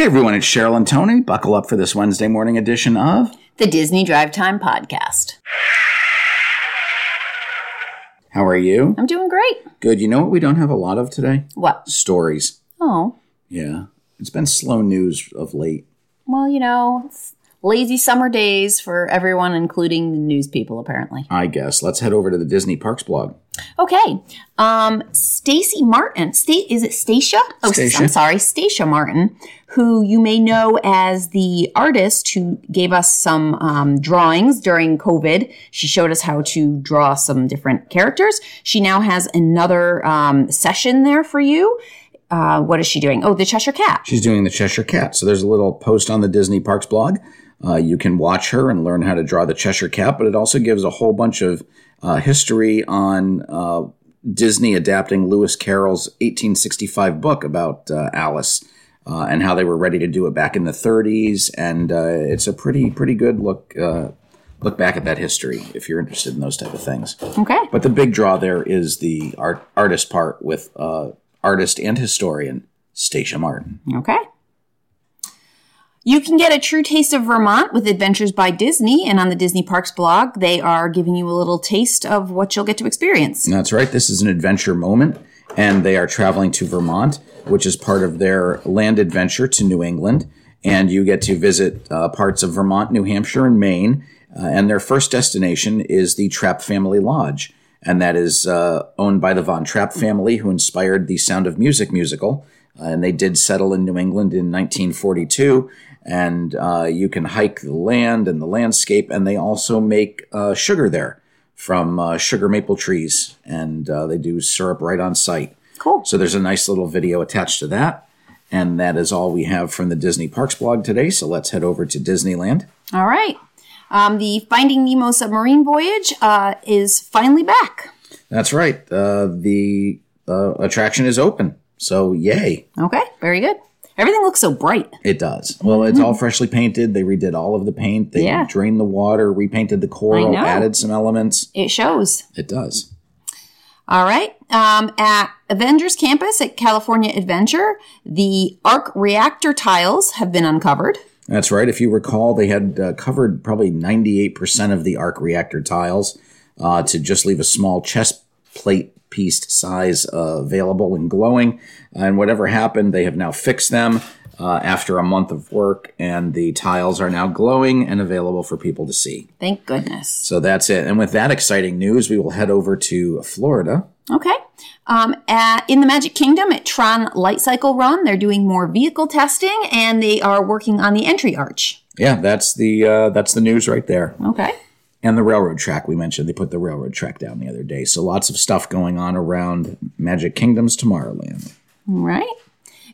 Hey everyone, it's Cheryl and Tony. Buckle up for this Wednesday morning edition of the Disney Drive Time Podcast. How are you? I'm doing great. Good. You know what we don't have a lot of today? What? Stories. Oh, Yeah. It's been slow news of late. well, you know, it's lazy summer days for everyone, including the news people, apparently. I guess. Let's head over to the Disney Parks blog. Okay. Um, Stacy Martin. Sta- is it Stacia? Oh, Stacia. I'm sorry, Stacia Martin, who you may know as the artist who gave us some um, drawings during COVID. She showed us how to draw some different characters. She now has another um, session there for you. Uh, what is she doing? Oh, the Cheshire Cat. She's doing the Cheshire Cat. So there's a little post on the Disney Parks blog. Uh, you can watch her and learn how to draw the Cheshire Cat, but it also gives a whole bunch of uh, history on uh, Disney adapting Lewis Carroll's 1865 book about uh, Alice uh, and how they were ready to do it back in the 30s. And uh, it's a pretty pretty good look uh, look back at that history if you're interested in those type of things. Okay. But the big draw there is the art artist part with uh, artist and historian Stacia Martin. Okay. You can get a true taste of Vermont with Adventures by Disney, and on the Disney Parks blog, they are giving you a little taste of what you'll get to experience. That's right. This is an adventure moment, and they are traveling to Vermont, which is part of their land adventure to New England. And you get to visit uh, parts of Vermont, New Hampshire, and Maine. Uh, and their first destination is the Trapp Family Lodge, and that is uh, owned by the Von Trapp family, who inspired the Sound of Music musical. Uh, and they did settle in New England in 1942. And uh, you can hike the land and the landscape, and they also make uh, sugar there from uh, sugar maple trees, and uh, they do syrup right on site. Cool. So there's a nice little video attached to that. And that is all we have from the Disney Parks blog today. So let's head over to Disneyland. All right. Um, the Finding Nemo submarine voyage uh, is finally back. That's right. Uh, the uh, attraction is open. So yay. Okay, very good. Everything looks so bright. It does. Well, it's all freshly painted. They redid all of the paint. They Yeah. drained the water, repainted the coral, added some elements. It shows. It does. All right. Um, at Avengers Campus at California Adventure, the arc reactor tiles have been uncovered. That's right. If you recall, they had uh, covered probably 98% of the arc reactor tiles uh, to just leave a small chest plate pieced size uh, available and glowing. And whatever happened, they have now fixed them uh, after a month of work, and the tiles are now glowing and available for people to see. Thank goodness. So that's it. And with that exciting news, we will head over to Florida. Okay. Um, at, in the Magic Kingdom at Tron Light Cycle Run, they're doing more vehicle testing and they are working on the entry arch. Yeah, that's the uh, that's the news right there. Okay. And the railroad track we mentioned, they put the railroad track down the other day. So lots of stuff going on around Magic Kingdom's Tomorrowland. All right.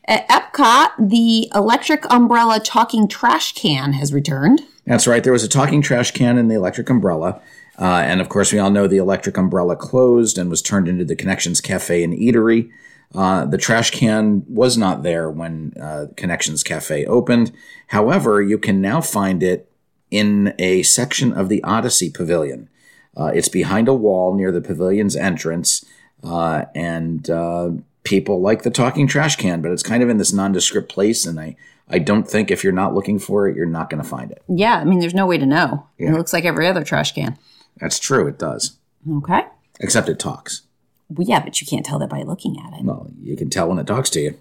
At Epcot, the electric umbrella talking trash can has returned. That's right. There was a talking trash can in the electric umbrella. Uh, and of course, we all know the electric umbrella closed and was turned into the Connections Cafe and Eatery. Uh, the trash can was not there when uh, Connections Cafe opened. However, you can now find it in a section of the Odyssey Pavilion. Uh, it's behind a wall near the pavilion's entrance, uh, and uh, people like the talking trash can, but it's kind of in this nondescript place, and I, I don't think if you're not looking for it, you're not going to find it. Yeah, I mean, there's no way to know. It looks like every other trash can. That's true, it does. Okay. Except it talks. Well, yeah, but you can't tell that by looking at it. Well, you can tell when it talks to you.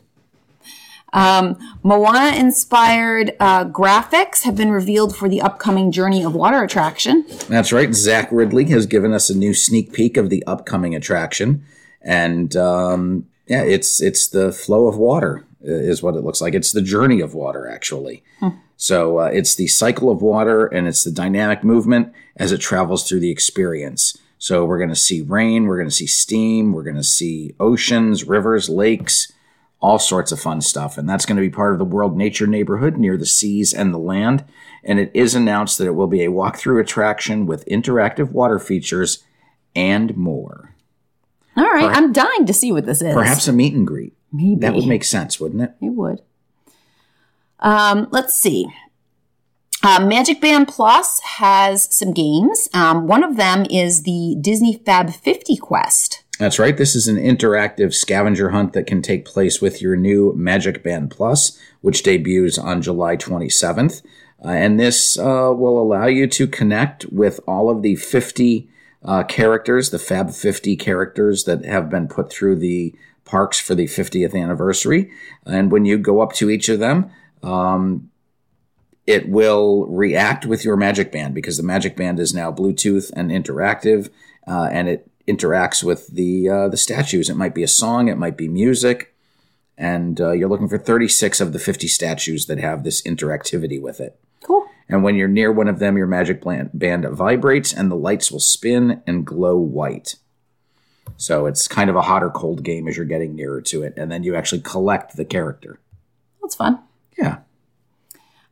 Um, Moana inspired uh, graphics have been revealed for the upcoming Journey of Water attraction. That's right. Zach Riddley has given us a new sneak peek of the upcoming attraction, and um, yeah, it's it's the flow of water uh, is what it looks like. It's the journey of water, actually. So uh, it's the cycle of water, and it's the dynamic movement as it travels through the experience. So we're going to see rain, we're going to see steam, we're going to see oceans, rivers, lakes, all sorts of fun stuff. And that's going to be part of the World Nature Neighborhood near the seas and the land. And it is announced that it will be a walkthrough attraction with interactive water features and more. All right, I'm dying to see what this is. Perhaps a meet and greet. Maybe. That would make sense, wouldn't it? It would. Um, let's see. Uh, Magic Band Plus has some games. Um, one of them is the Disney Fab 50 Quest. That's right. This is an interactive scavenger hunt that can take place with your new Magic Band Plus, which debuts on July 27th. Uh, and this uh, will allow you to connect with all of the 50 uh, characters, the Fab 50 characters that have been put through the parks for the 50th anniversary. And when you go up to each of them, um, it will react with your Magic Band because the Magic Band is now Bluetooth and interactive, uh, and it interacts with the uh, the statues. It might be a song, it might be music, and uh, you're looking for 36 of the 50 statues that have this interactivity with it. Cool. And when you're near one of them, your magic band vibrates and the lights will spin and glow white. So it's kind of a hot or cold game as you're getting nearer to it. And then you actually collect the character. That's fun. Yeah.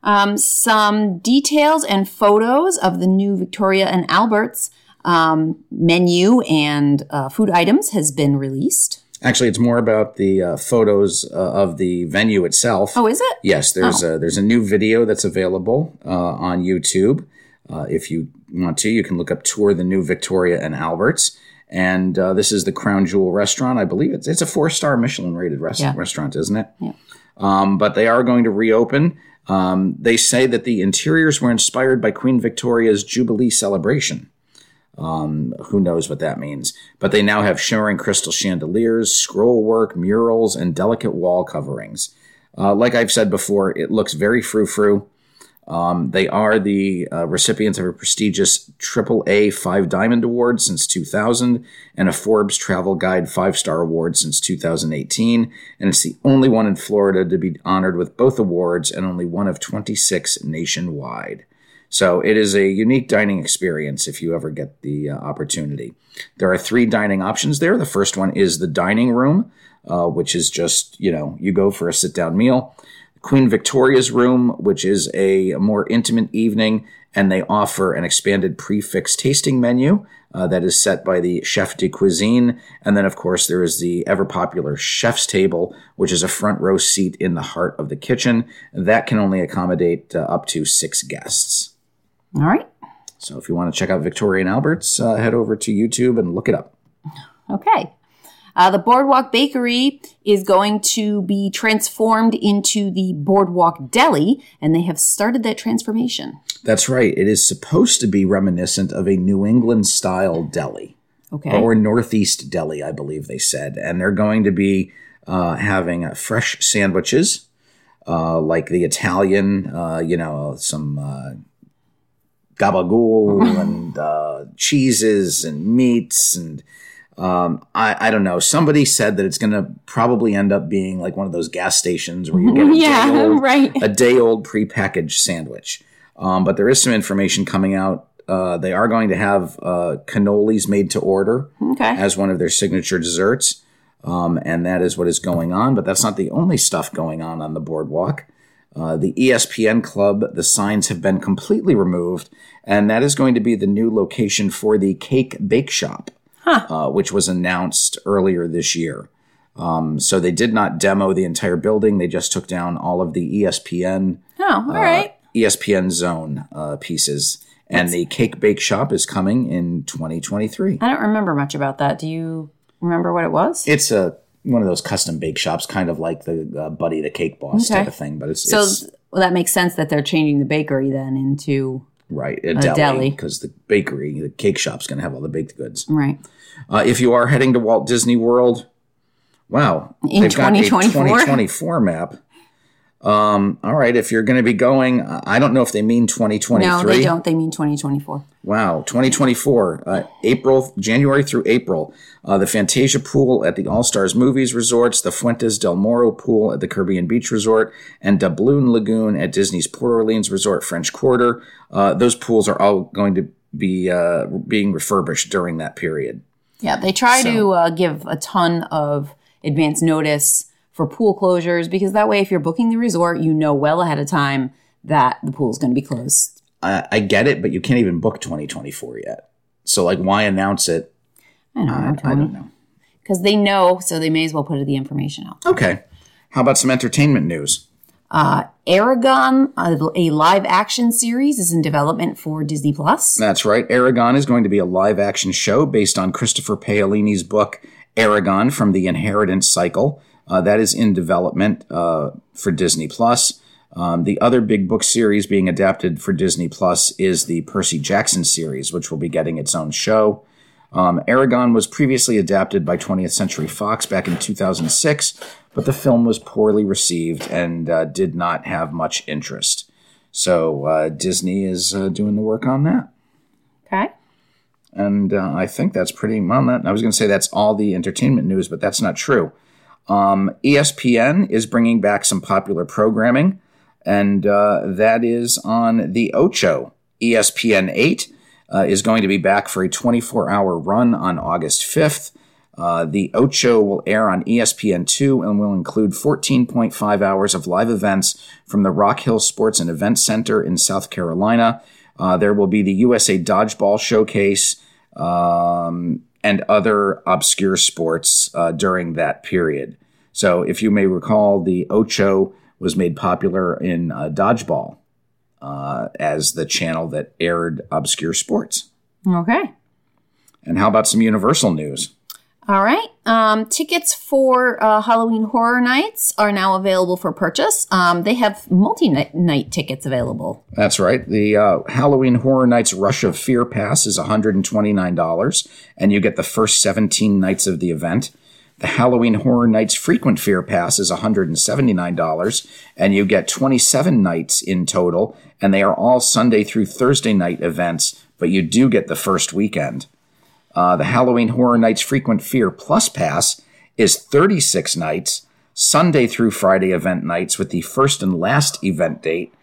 Um, some details and photos of the new Victoria and Albert's um, menu and uh, food items has been released. Actually, it's more about the uh, photos uh, of the venue itself. Oh, is it? Yes, there's oh. a, there's a new video that's available uh, on YouTube. Uh, if you want to, you can look up tour the new Victoria and Alberts. And uh, this is the Crown Jewel restaurant. I believe it's it's a four star Michelin rated yeah. restaurant, isn't it? Yeah. Um, but they are going to reopen. Um, they say that the interiors were inspired by Queen Victoria's Jubilee celebration. Um, who knows what that means? But they now have shimmering crystal chandeliers, scroll work, murals, and delicate wall coverings. Uh, like I've said before, it looks very frou frou. Um, they are the uh, recipients of a prestigious AAA Five Diamond Award since 2000 and a Forbes Travel Guide Five Star Award since 2018. And it's the only one in Florida to be honored with both awards and only one of 26 nationwide. So it is a unique dining experience if you ever get the uh, opportunity. There are three dining options there. The first one is the dining room, uh, which is just, you know, you go for a sit down meal. Queen Victoria's room, which is a more intimate evening, and they offer an expanded prix fixe tasting menu uh, that is set by the chef de cuisine. And then, of course, there is the ever popular chef's table, which is a front row seat in the heart of the kitchen. That can only accommodate uh, up to six guests. All right. So if you want to check out Victoria and Albert's, uh, head over to YouTube and look it up. Okay. Uh, the Boardwalk Bakery is going to be transformed into the Boardwalk Deli, and they have started that transformation. That's right. It is supposed to be reminiscent of a New England style deli. Okay. Or Northeast deli, I believe they said. And they're going to be uh, having uh, fresh sandwiches, uh, like the Italian, uh, you know, some uh, gabagool and uh, cheeses and meats and um, I, I don't know. Somebody said that it's going to probably end up being like one of those gas stations where you get a yeah, day old, right. a day old prepackaged sandwich. Um, but there is some information coming out. Uh, they are going to have uh, cannolis made to order okay. as one of their signature desserts. Um, and that is what is going on. But that's not the only stuff going on on the boardwalk. Uh, the ESPN Club, the signs have been completely removed, and that is going to be the new location for the Cake Bake Shop, huh. uh, which was announced earlier this year. Um, so they did not demo the entire building; they just took down all of the ESPN, oh, all right, uh, ESPN Zone uh, pieces. And That's- the Cake Bake Shop is coming in 2023. I don't remember much about that. Do you remember what it was? It's a one of those custom bake shops, kind of like the uh, Buddy the Cake Boss okay. type of thing. But it's so it's, well, that makes sense that they're changing the bakery then into right a, a deli because the bakery, the cake shop's going to have all the baked goods. Right. Uh, if you are heading to Walt Disney World, wow, in they've 2024? got a 2024 map. Um, all right, if you're going to be going, I don't know if they mean 2023. No, they don't. They mean 2024. Wow, 2024, uh, April, January through April. Uh, the Fantasia Pool at the All Stars Movies Resorts, the Fuentes del Moro Pool at the Caribbean Beach Resort, and Doubloon Lagoon at Disney's Port Orleans Resort French Quarter. Uh, those pools are all going to be uh, being refurbished during that period. Yeah, they try so. to uh, give a ton of advance notice for pool closures because that way, if you're booking the resort, you know well ahead of time that the pool is going to be closed. I, I, get it, but you can't even book 2024 yet. So, like, why announce it? I don't know. I, I don't know. Because they know, so they may as well put the information out. Okay. How about some entertainment news? Uh, Eragon, a live action series, is in development for Disney Plus. That's right. Eragon is going to be a live action show based on Christopher Paolini's book Eragon from the Inheritance cycle. Uh, that is in development uh, for Disney Plus. Um, the other big book series being adapted for Disney Plus is the Percy Jackson series, which will be getting its own show. Um, Eragon was previously adapted by 20th Century Fox back in 2006, but the film was poorly received and uh, did not have much interest. So uh, Disney is uh, doing the work on that. Okay. And uh, I think that's pretty well. That I was going to say that's all the entertainment news, but that's not true. Um, ESPN is bringing back some popular programming, and uh, that is on the Ocho. ESPN 8 uh, is going to be back for a 24 hour run on August 5th. Uh, the Ocho will air on ESPN2 and will include 14.5 hours of live events from the Rock Hill Sports and Event Center in South Carolina. Uh, there will be the USA Dodgeball Showcase um, and other obscure sports uh, during that period. So, if you may recall, the Ocho was made popular in uh, dodgeball uh, as the channel that aired obscure sports. Okay. And how about some Universal news? All right. Um, tickets for uh, Halloween Horror Nights are now available for purchase. Um, they have multi night tickets available. That's right. The uh, Halloween Horror Nights Rush of Fear Pass is $129, and you get the first 17 nights of the event. The Halloween Horror Nights Frequent Fear Pass is $179, and you get 27 nights in total, and they are all Sunday through Thursday night events, but you do get the first weekend. Uh, the Halloween Horror Nights Frequent Fear Plus Pass is 36 nights, Sunday through Friday event nights with the first and last event date.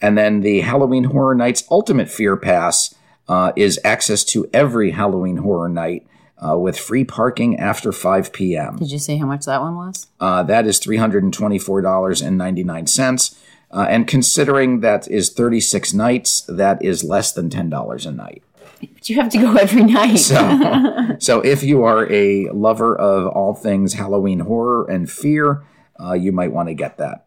And then the Halloween Horror Nights Ultimate Fear Pass uh, is access to every Halloween Horror Night uh, with free parking after 5 p.m. Did you say how much that one was? Uh, that is $324.99. Uh, and considering that is 36 nights, that is less than $10 a night. But you have to go every night. So, so if you are a lover of all things Halloween horror and fear, uh, you might want to get that.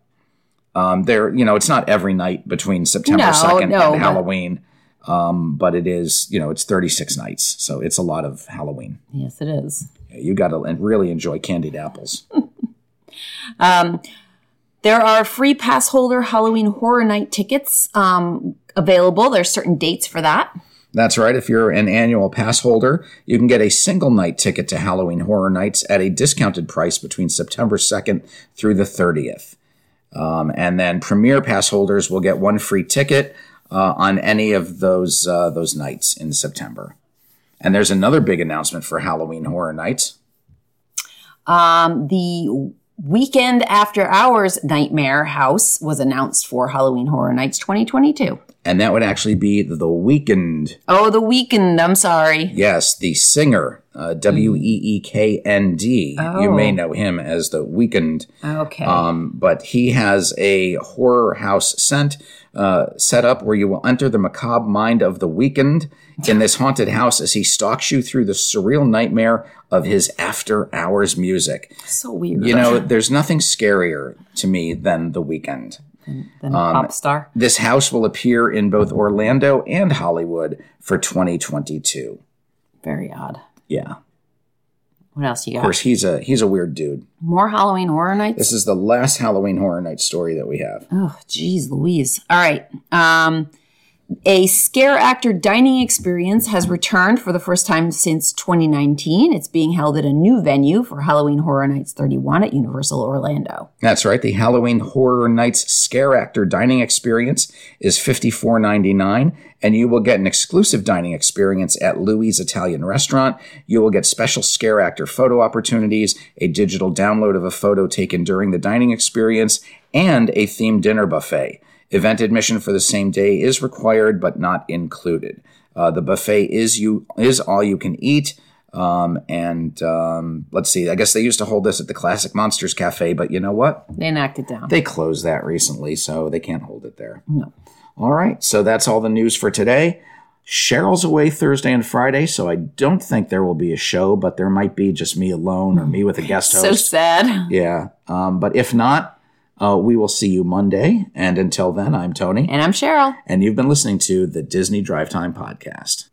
Um, there, you know, it's not every night between September 2nd no, and but- Halloween, um, but it is, you know, it's 36 nights. So it's a lot of Halloween. yes, it is. You got to really enjoy candied apples. There are free pass holder Halloween Horror Night tickets um, available. There's certain dates for that. That's right. If you're an annual pass holder, you can get a single night ticket to Halloween Horror Nights at a discounted price between September 2nd through the 30th. Um, and then premier pass holders will get one free ticket uh, on any of those uh, those nights in September. And there's another big announcement for Halloween Horror Nights. Um, the Weeknd After Hours Nightmare House was announced for Halloween Horror Nights 2022. And that would actually be The Weeknd. Oh, the weekend. I'm sorry. Yes, the singer, uh, W E E K N D. You may know him as The Weeknd. Okay. Um, but he has a horror house scent uh, set up where you will enter the macabre mind of the weekend in this haunted house as he stalks you through the surreal nightmare of his after hours music. so weird. You know, there's nothing scarier to me than the weekend. Than pop star. This house will appear in both Orlando and Hollywood for 2022. Very odd. Yeah. What else you Of got? course, he's a he's a weird dude. More Halloween Horror Nights? This is the last Halloween Horror Night story that we have. Oh, geez, Louise. All right. Um, a scare actor dining experience has returned for the first time since 2019. It's being held at a new venue for Halloween Horror Nights 31 at Universal Orlando. That's right. The Halloween Horror Nights Scare Actor Dining Experience is $54.99, and you will get an exclusive dining experience at Louis Italian Restaurant. You will get special Scare Actor photo opportunities, a digital download of a photo taken during the dining experience, and a themed dinner buffet. Event admission for the same day is required but not included. Uh, the buffet is you is all you can eat. Um, and um, let's see, I guess they used to hold this at the Classic Monsters Cafe, but you know what? They knocked it down. They closed that recently, so they can't hold it there. No. All right, so that's all the news for today. Cheryl's away Thursday and Friday, so I don't think there will be a show, but there might be just me alone or me with a guest host. So sad. yeah, um, but if not, uh, we will see you Monday. And until then, I'm Tony, And I'm Cheryl. and you've been listening to the Disney Drive Time Podcast.